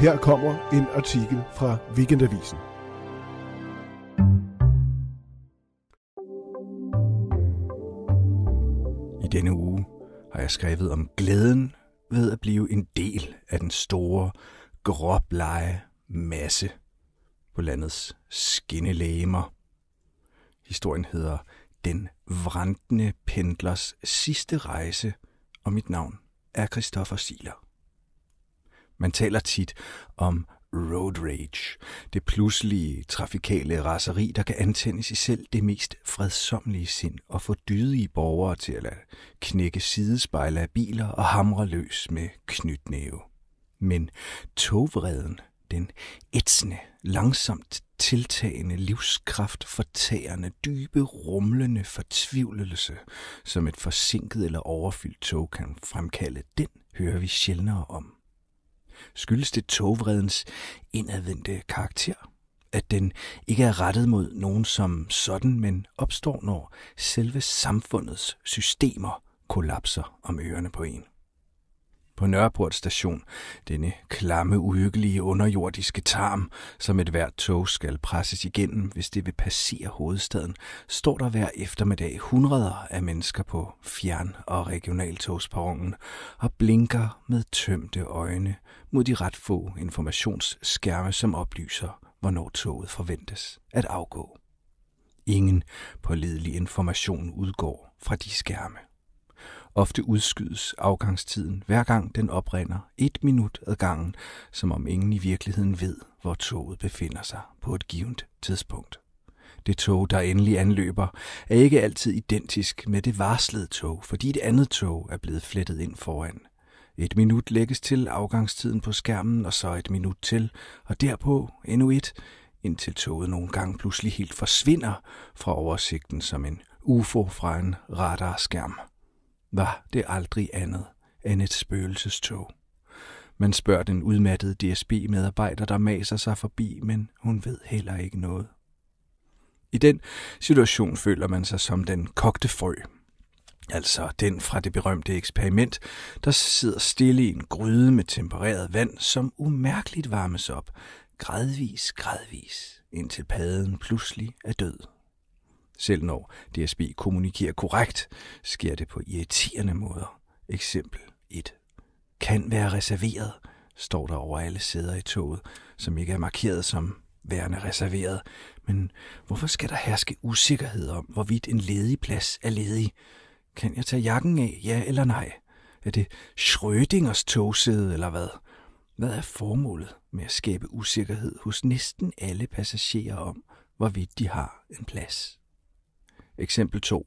her kommer en artikel fra Weekendavisen. I denne uge har jeg skrevet om glæden ved at blive en del af den store, gråblege masse på landets skinnelæmer. Historien hedder Den vrantende pendlers sidste rejse, og mit navn er Christoffer Siler. Man taler tit om road rage, det pludselige trafikale raseri, der kan antændes i selv det mest fredsomlige sind og få dydige borgere til at lade knække sidespejle af biler og hamre løs med knytnæve. Men togvreden, den ætsende, langsomt tiltagende livskraft, fortærende, dybe, rumlende fortvivlelse, som et forsinket eller overfyldt tog kan fremkalde, den hører vi sjældnere om. Skyldes det togvredens indadvendte karakter? At den ikke er rettet mod nogen som sådan, men opstår, når selve samfundets systemer kollapser om ørerne på en på Nørreport station, denne klamme, uhyggelige underjordiske tarm, som et hvert tog skal presses igennem, hvis det vil passere hovedstaden, står der hver eftermiddag hundreder af mennesker på fjern- og regionaltogsperronen og blinker med tømte øjne mod de ret få informationsskærme, som oplyser, hvornår toget forventes at afgå. Ingen pålidelig information udgår fra de skærme. Ofte udskydes afgangstiden, hver gang den oprinder et minut ad gangen, som om ingen i virkeligheden ved, hvor toget befinder sig på et givet tidspunkt. Det tog, der endelig anløber, er ikke altid identisk med det varslede tog, fordi et andet tog er blevet flettet ind foran. Et minut lægges til afgangstiden på skærmen, og så et minut til, og derpå endnu et, indtil toget nogle gange pludselig helt forsvinder fra oversigten som en UFO fra en radarskærm var det aldrig andet end et spøgelsestog. Man spørger den udmattede DSB-medarbejder, der maser sig forbi, men hun ved heller ikke noget. I den situation føler man sig som den kogte frø, altså den fra det berømte eksperiment, der sidder stille i en gryde med tempereret vand, som umærkeligt varmes op, gradvis, gradvis, indtil paden pludselig er død. Selv når DSB kommunikerer korrekt, sker det på irriterende måder. Eksempel 1. Kan være reserveret, står der over alle sæder i toget, som ikke er markeret som værende reserveret. Men hvorfor skal der herske usikkerhed om, hvorvidt en ledig plads er ledig? Kan jeg tage jakken af, ja eller nej? Er det Schrödingers togsæde eller hvad? Hvad er formålet med at skabe usikkerhed hos næsten alle passagerer om, hvorvidt de har en plads? Eksempel 2.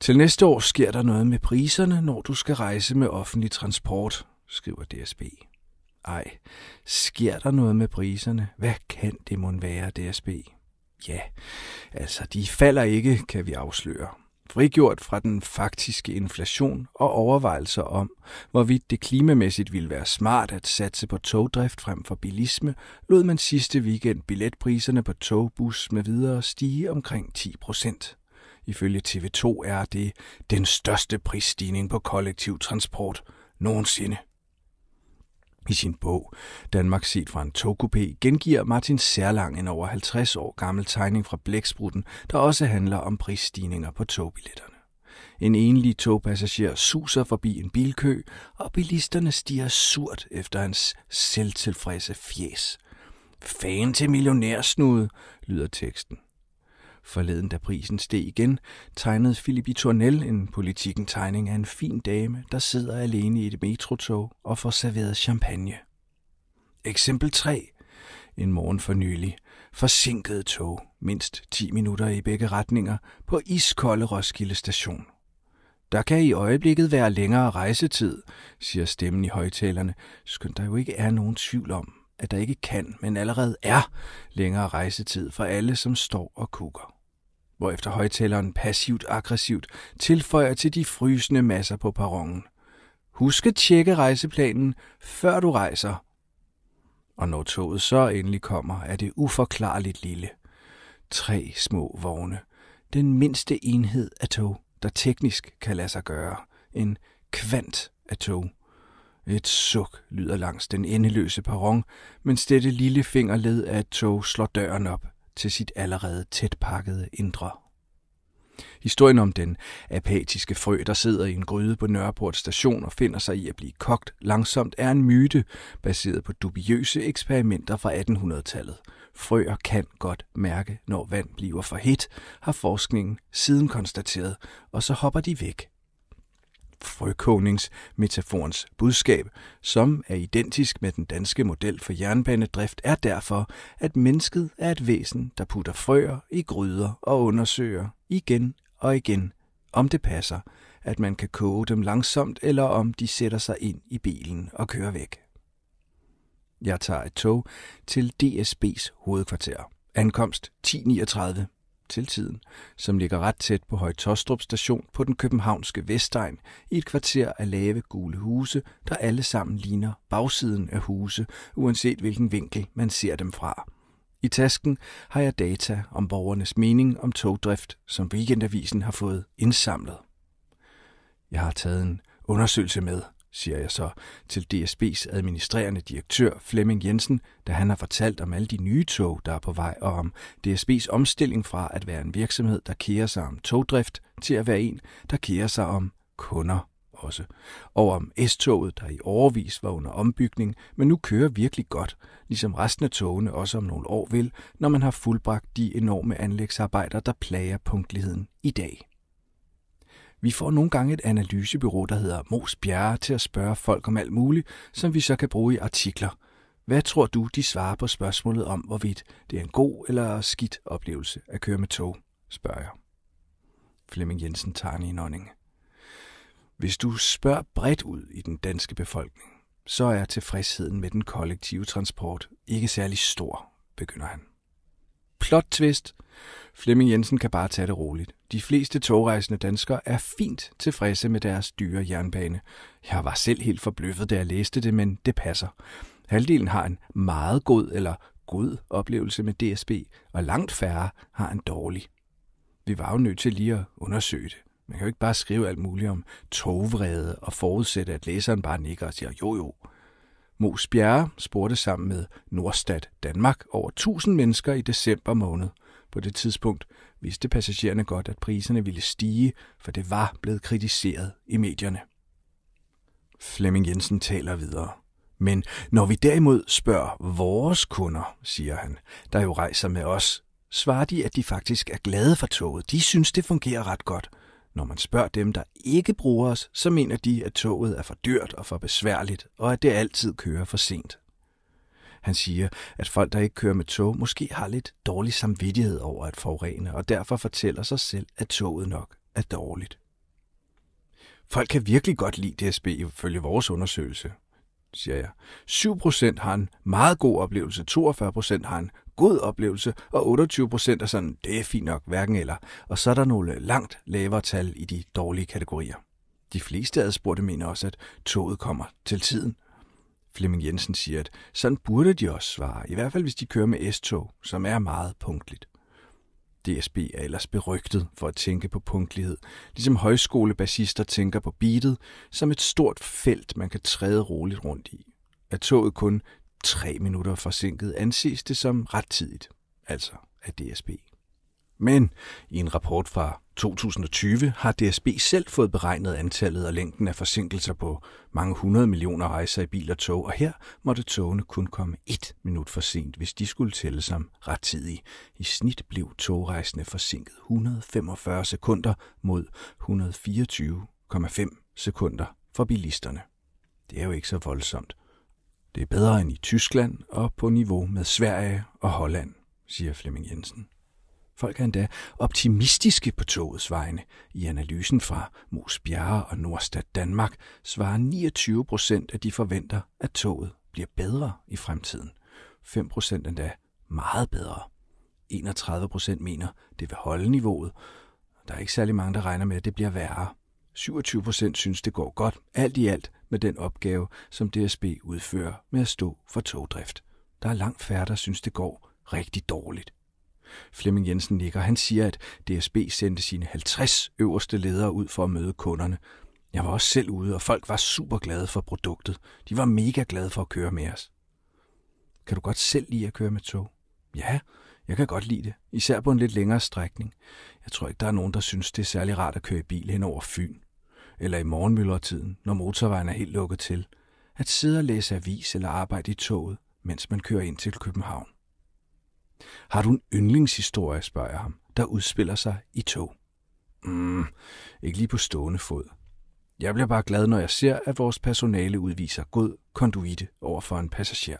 Til næste år sker der noget med priserne, når du skal rejse med offentlig transport, skriver DSB. Ej, sker der noget med priserne? Hvad kan det mon være, DSB? Ja, altså, de falder ikke, kan vi afsløre. Frigjort fra den faktiske inflation og overvejelser om, hvorvidt det klimamæssigt ville være smart at satse på togdrift frem for bilisme, lod man sidste weekend billetpriserne på tog, bus med videre stige omkring 10 procent. Ifølge TV2 er det den største prisstigning på kollektiv transport nogensinde. I sin bog Danmark set fra en togkupé gengiver Martin Særlang en over 50 år gammel tegning fra Blæksprutten, der også handler om prisstigninger på togbilletterne. En enlig togpassager suser forbi en bilkø, og bilisterne stiger surt efter hans selvtilfredse fjes. Fan til millionærsnude, lyder teksten. Forleden, da prisen steg igen, tegnede Philip Tournel en politikken tegning af en fin dame, der sidder alene i et metrotog og får serveret champagne. Eksempel 3. En morgen for nylig. Forsinket tog, mindst 10 minutter i begge retninger, på iskolde Roskilde station. Der kan i øjeblikket være længere rejsetid, siger stemmen i højtalerne, skønt der jo ikke er nogen tvivl om, at der ikke kan, men allerede er længere rejsetid for alle, som står og kukker hvorefter højtaleren passivt-aggressivt tilføjer til de frysende masser på perronen. Husk at tjekke rejseplanen, før du rejser. Og når toget så endelig kommer, er det uforklarligt lille. Tre små vogne. Den mindste enhed af tog, der teknisk kan lade sig gøre. En kvant af tog. Et suk lyder langs den endeløse perron, mens dette lille fingerled af et tog slår døren op til sit allerede tæt pakkede indre. Historien om den apatiske frø, der sidder i en gryde på Nørreport station og finder sig i at blive kogt langsomt, er en myte, baseret på dubiøse eksperimenter fra 1800-tallet. Frøer kan godt mærke, når vand bliver for hit, har forskningen siden konstateret, og så hopper de væk frøkogningsmetaforens budskab, som er identisk med den danske model for jernbanedrift, er derfor, at mennesket er et væsen, der putter frøer i gryder og undersøger igen og igen, om det passer, at man kan koge dem langsomt, eller om de sætter sig ind i bilen og kører væk. Jeg tager et tog til DSB's hovedkvarter. Ankomst 10.39 til tiden, som ligger ret tæt på Højtostrup station på den københavnske Vestegn i et kvarter af lave gule huse, der alle sammen ligner bagsiden af huse, uanset hvilken vinkel man ser dem fra. I tasken har jeg data om borgernes mening om togdrift, som Weekendavisen har fået indsamlet. Jeg har taget en undersøgelse med, siger jeg så til DSB's administrerende direktør Flemming Jensen, da han har fortalt om alle de nye tog, der er på vej, og om DSB's omstilling fra at være en virksomhed, der kærer sig om togdrift, til at være en, der kærer sig om kunder også. Og om S-toget, der i overvis var under ombygning, men nu kører virkelig godt, ligesom resten af togene også om nogle år vil, når man har fuldbragt de enorme anlægsarbejder, der plager punktligheden i dag. Vi får nogle gange et analysebyrå, der hedder Mos Bjerre, til at spørge folk om alt muligt, som vi så kan bruge i artikler. Hvad tror du, de svarer på spørgsmålet om, hvorvidt det er en god eller skidt oplevelse at køre med tog, spørger jeg. Flemming Jensen tager en ånding. Hvis du spørger bredt ud i den danske befolkning, så er tilfredsheden med den kollektive transport ikke særlig stor, begynder han. Plot twist. Flemming Jensen kan bare tage det roligt. De fleste togrejsende danskere er fint tilfredse med deres dyre jernbane. Jeg var selv helt forbløffet, da jeg læste det, men det passer. Halvdelen har en meget god eller god oplevelse med DSB, og langt færre har en dårlig. Vi var jo nødt til lige at undersøge det. Man kan jo ikke bare skrive alt muligt om togvrede og forudsætte, at læseren bare nikker og siger jo jo. Mos Bjerre spurgte sammen med Nordstat Danmark over 1000 mennesker i december måned. På det tidspunkt vidste passagererne godt, at priserne ville stige, for det var blevet kritiseret i medierne. Flemming Jensen taler videre. Men når vi derimod spørger vores kunder, siger han, der jo rejser med os, svarer de, at de faktisk er glade for toget. De synes, det fungerer ret godt. Når man spørger dem, der ikke bruger os, så mener de, at toget er for dyrt og for besværligt, og at det altid kører for sent. Han siger, at folk, der ikke kører med tog, måske har lidt dårlig samvittighed over at forurene, og derfor fortæller sig selv, at toget nok er dårligt. Folk kan virkelig godt lide DSB ifølge vores undersøgelse, siger jeg. 7% har en meget god oplevelse, 42% har en god oplevelse, og 28 procent er sådan, det er fint nok, hverken eller. Og så er der nogle langt lavere tal i de dårlige kategorier. De fleste adspurgte mener også, at toget kommer til tiden. Flemming Jensen siger, at sådan burde de også svare, i hvert fald hvis de kører med S-tog, som er meget punktligt. DSB er ellers berygtet for at tænke på punktlighed, ligesom højskolebassister tænker på beatet som et stort felt, man kan træde roligt rundt i. Er toget kun tre minutter forsinket anses det som rettidigt, altså af DSB. Men i en rapport fra 2020 har DSB selv fået beregnet antallet og længden af forsinkelser på mange hundrede millioner rejser i bil og tog, og her måtte togene kun komme et minut for sent, hvis de skulle tælle som rettidige. I snit blev togrejsende forsinket 145 sekunder mod 124,5 sekunder for bilisterne. Det er jo ikke så voldsomt. Det er bedre end i Tyskland og på niveau med Sverige og Holland, siger Flemming Jensen. Folk er endda optimistiske på togets vegne. I analysen fra Mos Bjerre og Nordstat Danmark svarer 29 procent, at de forventer, at toget bliver bedre i fremtiden. 5 procent endda meget bedre. 31 procent mener, det vil holde niveauet. Der er ikke særlig mange, der regner med, at det bliver værre. 27 procent synes, det går godt, alt i alt med den opgave, som DSB udfører med at stå for togdrift. Der er langt færre, der synes, det går rigtig dårligt. Flemming Jensen nikker. Han siger, at DSB sendte sine 50 øverste ledere ud for at møde kunderne. Jeg var også selv ude, og folk var super glade for produktet. De var mega glade for at køre med os. Kan du godt selv lide at køre med tog? Ja, jeg kan godt lide det, især på en lidt længere strækning. Jeg tror ikke, der er nogen, der synes, det er særlig rart at køre i bil hen over Fyn. Eller i morgenmøllertiden, når motorvejen er helt lukket til. At sidde og læse avis eller arbejde i toget, mens man kører ind til København. Har du en yndlingshistorie, spørger jeg ham, der udspiller sig i tog? Mm, ikke lige på stående fod. Jeg bliver bare glad, når jeg ser, at vores personale udviser god konduite over for en passager.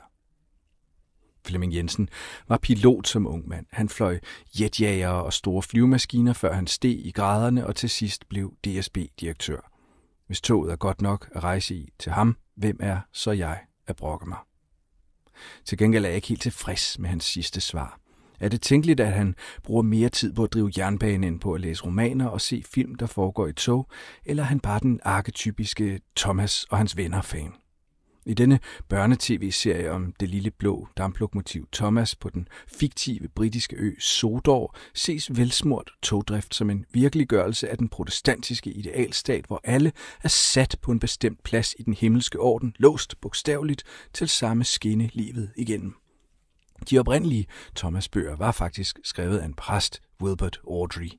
Flemming Jensen var pilot som ung mand. Han fløj jetjager og store flyvemaskiner, før han steg i graderne og til sidst blev DSB-direktør. Hvis toget er godt nok at rejse i til ham, hvem er så jeg at brokke mig? Til gengæld er jeg ikke helt tilfreds med hans sidste svar. Er det tænkeligt, at han bruger mere tid på at drive jernbane end på at læse romaner og se film, der foregår i tog, eller er han bare den arketypiske Thomas og hans venner-fan? I denne børnetv-serie om det lille blå damplokomotiv Thomas på den fiktive britiske ø Sodor ses velsmurt togdrift som en virkeliggørelse af den protestantiske idealstat, hvor alle er sat på en bestemt plads i den himmelske orden, låst bogstaveligt til samme skinne livet igennem. De oprindelige Thomas-bøger var faktisk skrevet af en præst, Wilbert Audrey.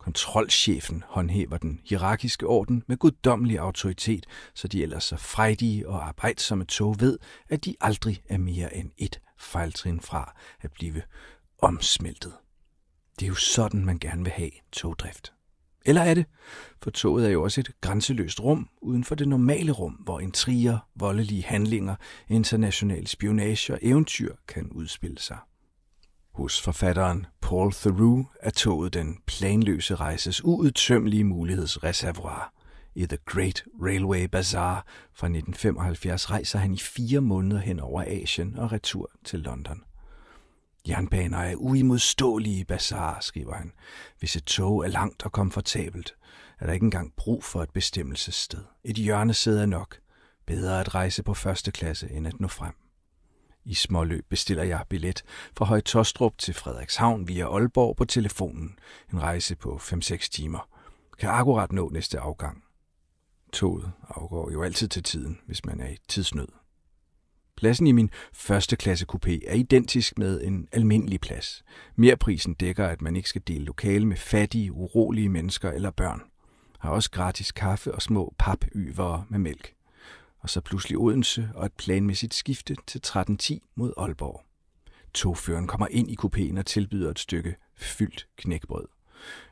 Kontrolchefen håndhæver den hierarkiske orden med guddommelig autoritet, så de ellers så frejdige og arbejdsomme tog ved, at de aldrig er mere end et fejltrin fra at blive omsmeltet. Det er jo sådan, man gerne vil have togdrift. Eller er det? For toget er jo også et grænseløst rum uden for det normale rum, hvor intriger, voldelige handlinger, international spionage og eventyr kan udspille sig. Hos forfatteren Paul Theroux er toget den planløse rejses uudtømmelige mulighedsreservoir. I The Great Railway Bazaar fra 1975 rejser han i fire måneder hen over Asien og retur til London. Jernbaner er uimodståelige bazaar, skriver han. Hvis et tog er langt og komfortabelt, er der ikke engang brug for et bestemmelsessted. Et hjørnesæde er nok. Bedre at rejse på første klasse, end at nå frem. I småløb bestiller jeg billet fra Høje Tostrup til Frederikshavn via Aalborg på telefonen. En rejse på 5-6 timer. Kan akkurat nå næste afgang. Toget afgår jo altid til tiden, hvis man er i tidsnød. Pladsen i min første klasse coupé er identisk med en almindelig plads. Merprisen dækker, at man ikke skal dele lokale med fattige, urolige mennesker eller børn. Har også gratis kaffe og små papyvere med mælk og så pludselig Odense og et planmæssigt skifte til 13.10 mod Aalborg. Togføreren kommer ind i kupéen og tilbyder et stykke fyldt knækbrød.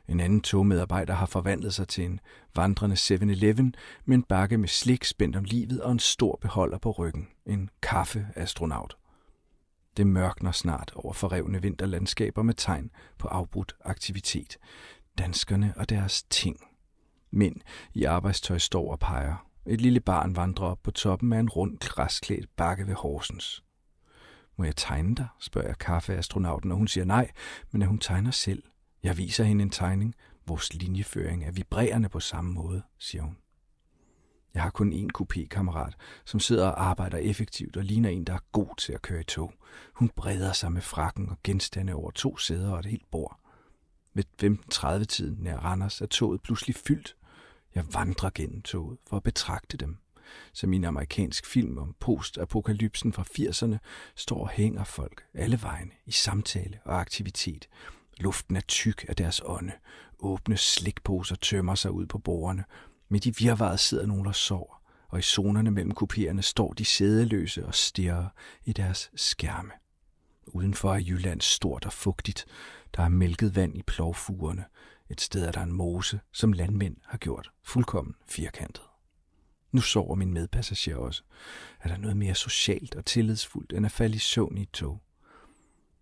En anden togmedarbejder har forvandlet sig til en vandrende 7-Eleven med en bakke med slik spændt om livet og en stor beholder på ryggen. En kaffeastronaut. Det mørkner snart over forrevne vinterlandskaber med tegn på afbrudt aktivitet. Danskerne og deres ting. Mænd i arbejdstøj står og peger. Et lille barn vandrer op på toppen af en rund, græsklædt bakke ved Horsens. Må jeg tegne dig, spørger jeg kaffeastronauten, og hun siger nej, men at hun tegner selv. Jeg viser hende en tegning. Vores linjeføring er vibrerende på samme måde, siger hun. Jeg har kun én kopé-kammerat, som sidder og arbejder effektivt og ligner en, der er god til at køre i tog. Hun breder sig med frakken og genstande over to sæder og et helt bord. Ved 15.30-tiden nær Randers er toget pludselig fyldt. Jeg vandrer gennem toget for at betragte dem. Som i en amerikansk film om postapokalypsen fra 80'erne står og hænger folk alle vegne i samtale og aktivitet. Luften er tyk af deres ånde. Åbne slikposer tømmer sig ud på bordene. Midt i virvaret sidder nogen og sover, og i zonerne mellem kopiererne står de sædeløse og stirrer i deres skærme. Udenfor er Jylland stort og fugtigt. Der er mælket vand i plovfugerne. Et sted er der en mose, som landmænd har gjort fuldkommen firkantet. Nu sover min medpassager også. Er der noget mere socialt og tillidsfuldt, end at falde i søvn i et tog?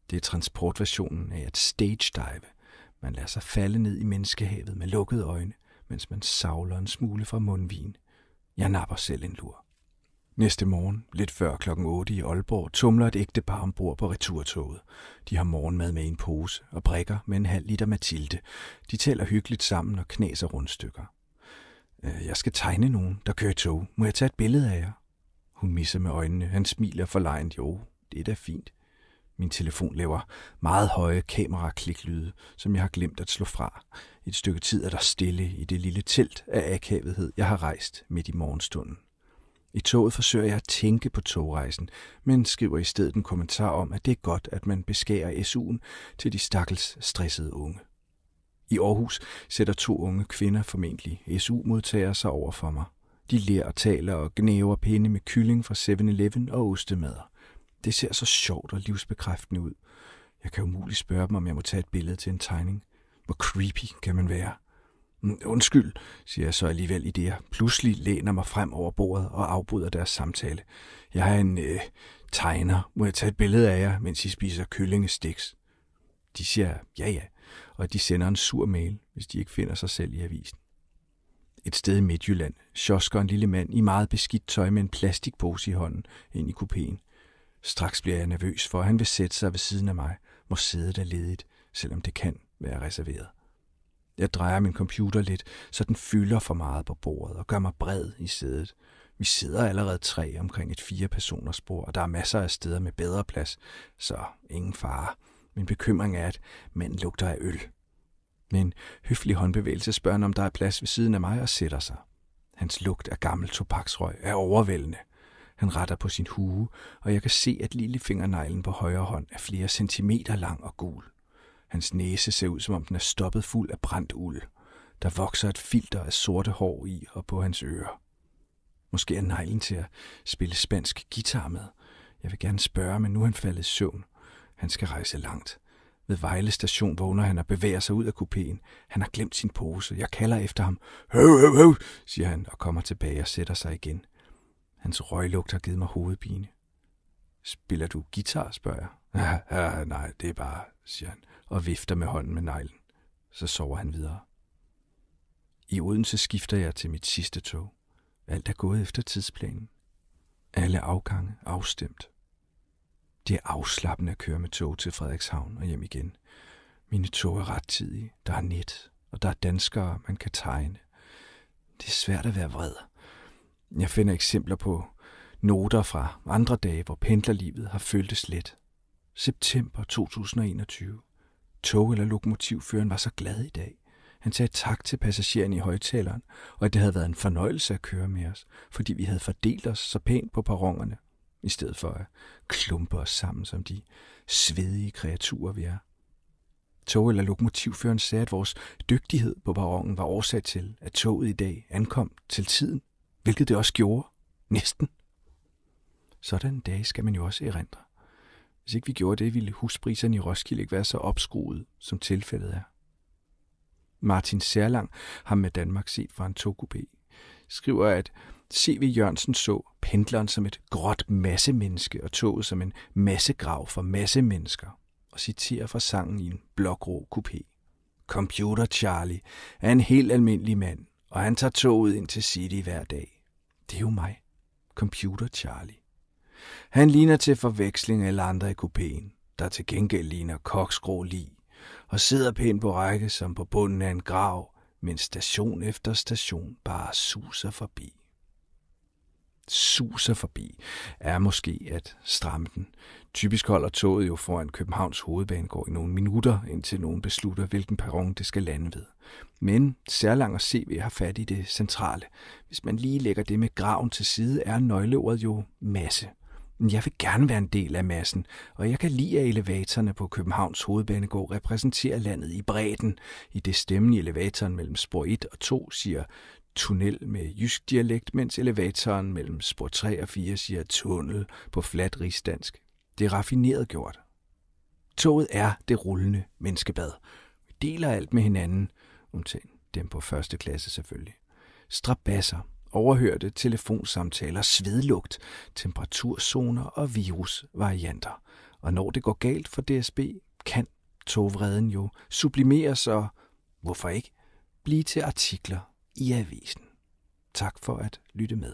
Det er transportversionen af at stage dive. Man lader sig falde ned i menneskehavet med lukkede øjne, mens man savler en smule fra mundvin. Jeg napper selv en lur. Næste morgen, lidt før klokken 8 i Aalborg, tumler et ægte par ombord på returtoget. De har morgenmad med en pose og brikker med en halv liter Mathilde. De taler hyggeligt sammen og knæser rundstykker. Øh, jeg skal tegne nogen, der kører i tog. Må jeg tage et billede af jer? Hun misser med øjnene. Han smiler forlegent. Jo, det er da fint. Min telefon laver meget høje kamerakliklyde, som jeg har glemt at slå fra. Et stykke tid er der stille i det lille telt af akavethed, jeg har rejst midt i morgenstunden. I toget forsøger jeg at tænke på togrejsen, men skriver i stedet en kommentar om, at det er godt, at man beskærer SU'en til de stakkels stressede unge. I Aarhus sætter to unge kvinder, formentlig SU-modtagere, sig over for mig. De ler og taler og gnæver pinde med kylling fra 7-Eleven og ostemader. Det ser så sjovt og livsbekræftende ud. Jeg kan umuligt spørge dem, om jeg må tage et billede til en tegning. Hvor creepy kan man være? Mm, undskyld, siger jeg så alligevel i det, jeg pludselig læner mig frem over bordet og afbryder deres samtale. Jeg har en øh, tegner. Må jeg tage et billede af jer, mens I spiser kyllingestiks? De siger ja ja, og de sender en sur mail, hvis de ikke finder sig selv i avisen. Et sted i Midtjylland sjosker en lille mand i meget beskidt tøj med en plastikpose i hånden ind i kupéen. Straks bliver jeg nervøs for, at han vil sætte sig ved siden af mig, hvor sædet er ledigt, selvom det kan være reserveret. Jeg drejer min computer lidt, så den fylder for meget på bordet og gør mig bred i sædet. Vi sidder allerede tre omkring et fire personers bord, og der er masser af steder med bedre plads, så ingen fare. Min bekymring er, at manden lugter af øl. Med en høflig håndbevægelse spørger han, om der er plads ved siden af mig og sætter sig. Hans lugt af gammel tobaksrøg er overvældende. Han retter på sin hue, og jeg kan se, at lillefingerneglen på højre hånd er flere centimeter lang og gul. Hans næse ser ud, som om den er stoppet fuld af brændt uld. Der vokser et filter af sorte hår i og på hans ører. Måske er neglen til at spille spansk guitar med. Jeg vil gerne spørge, men nu er han faldet i søvn. Han skal rejse langt. Ved Vejle station vågner han og bevæger sig ud af kupéen. Han har glemt sin pose. Jeg kalder efter ham. Høv, høv, høv, siger han og kommer tilbage og sætter sig igen. Hans røglugt har givet mig hovedpine. Spiller du guitar, spørger jeg. Ja, ja, nej, det er bare, siger han og vifter med hånden med neglen. Så sover han videre. I Odense skifter jeg til mit sidste tog. Alt er gået efter tidsplanen. Alle afgange afstemt. Det er afslappende at køre med tog til Frederikshavn og hjem igen. Mine tog er ret tidige. Der er net, og der er danskere, man kan tegne. Det er svært at være vred. Jeg finder eksempler på noter fra andre dage, hvor pendlerlivet har føltes let. September 2021. Tog- eller lokomotivføreren var så glad i dag. Han sagde tak til passagererne i højtaleren, og at det havde været en fornøjelse at køre med os, fordi vi havde fordelt os så pænt på perronerne, i stedet for at klumpe os sammen som de svedige kreaturer, vi er. Tog- eller lokomotivføreren sagde, at vores dygtighed på perronen var årsag til, at toget i dag ankom til tiden, hvilket det også gjorde. Næsten. Sådan en dag skal man jo også erindre. Hvis ikke vi gjorde det, ville huspriserne i Roskilde ikke være så opskruet, som tilfældet er. Martin Særlang ham med Danmark set fra en togkupé, skriver, at C.V. Jørgensen så pendleren som et gråt massemenneske og toget som en massegrav for massemennesker, og citerer fra sangen i en blågrå kupé. Computer Charlie er en helt almindelig mand, og han tager toget ind til City hver dag. Det er jo mig. Computer Charlie. Han ligner til forveksling eller andre i kupéen, der til gengæld ligner koksgrå lig, og sidder pænt på række som på bunden af en grav, mens station efter station bare suser forbi. Suser forbi er måske at stramme den. Typisk holder toget jo foran Københavns hovedbanegård i nogle minutter, indtil nogen beslutter, hvilken perron det skal lande ved. Men Særlang og CV har fat i det centrale. Hvis man lige lægger det med graven til side, er nøgleordet jo masse. Jeg vil gerne være en del af massen, og jeg kan lide, at elevatorerne på Københavns hovedbanegård repræsenterer landet i bredden, i det stemmen i elevatoren mellem spor 1 og 2 siger tunnel med jysk dialekt, mens elevatoren mellem spor 3 og 4 siger tunnel på flat rigsdansk. Det er raffineret gjort. Toget er det rullende menneskebad. Vi deler alt med hinanden, undtagen dem på første klasse selvfølgelig. Strabasser, overhørte telefonsamtaler, svedlugt, temperaturzoner og virusvarianter. Og når det går galt for DSB, kan togvreden jo sublimeres og, hvorfor ikke, blive til artikler i avisen. Tak for at lytte med.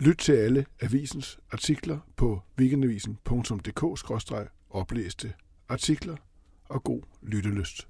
Lyt til alle avisens artikler på weekendavisen.dk-oplæste artikler og god lyttelyst.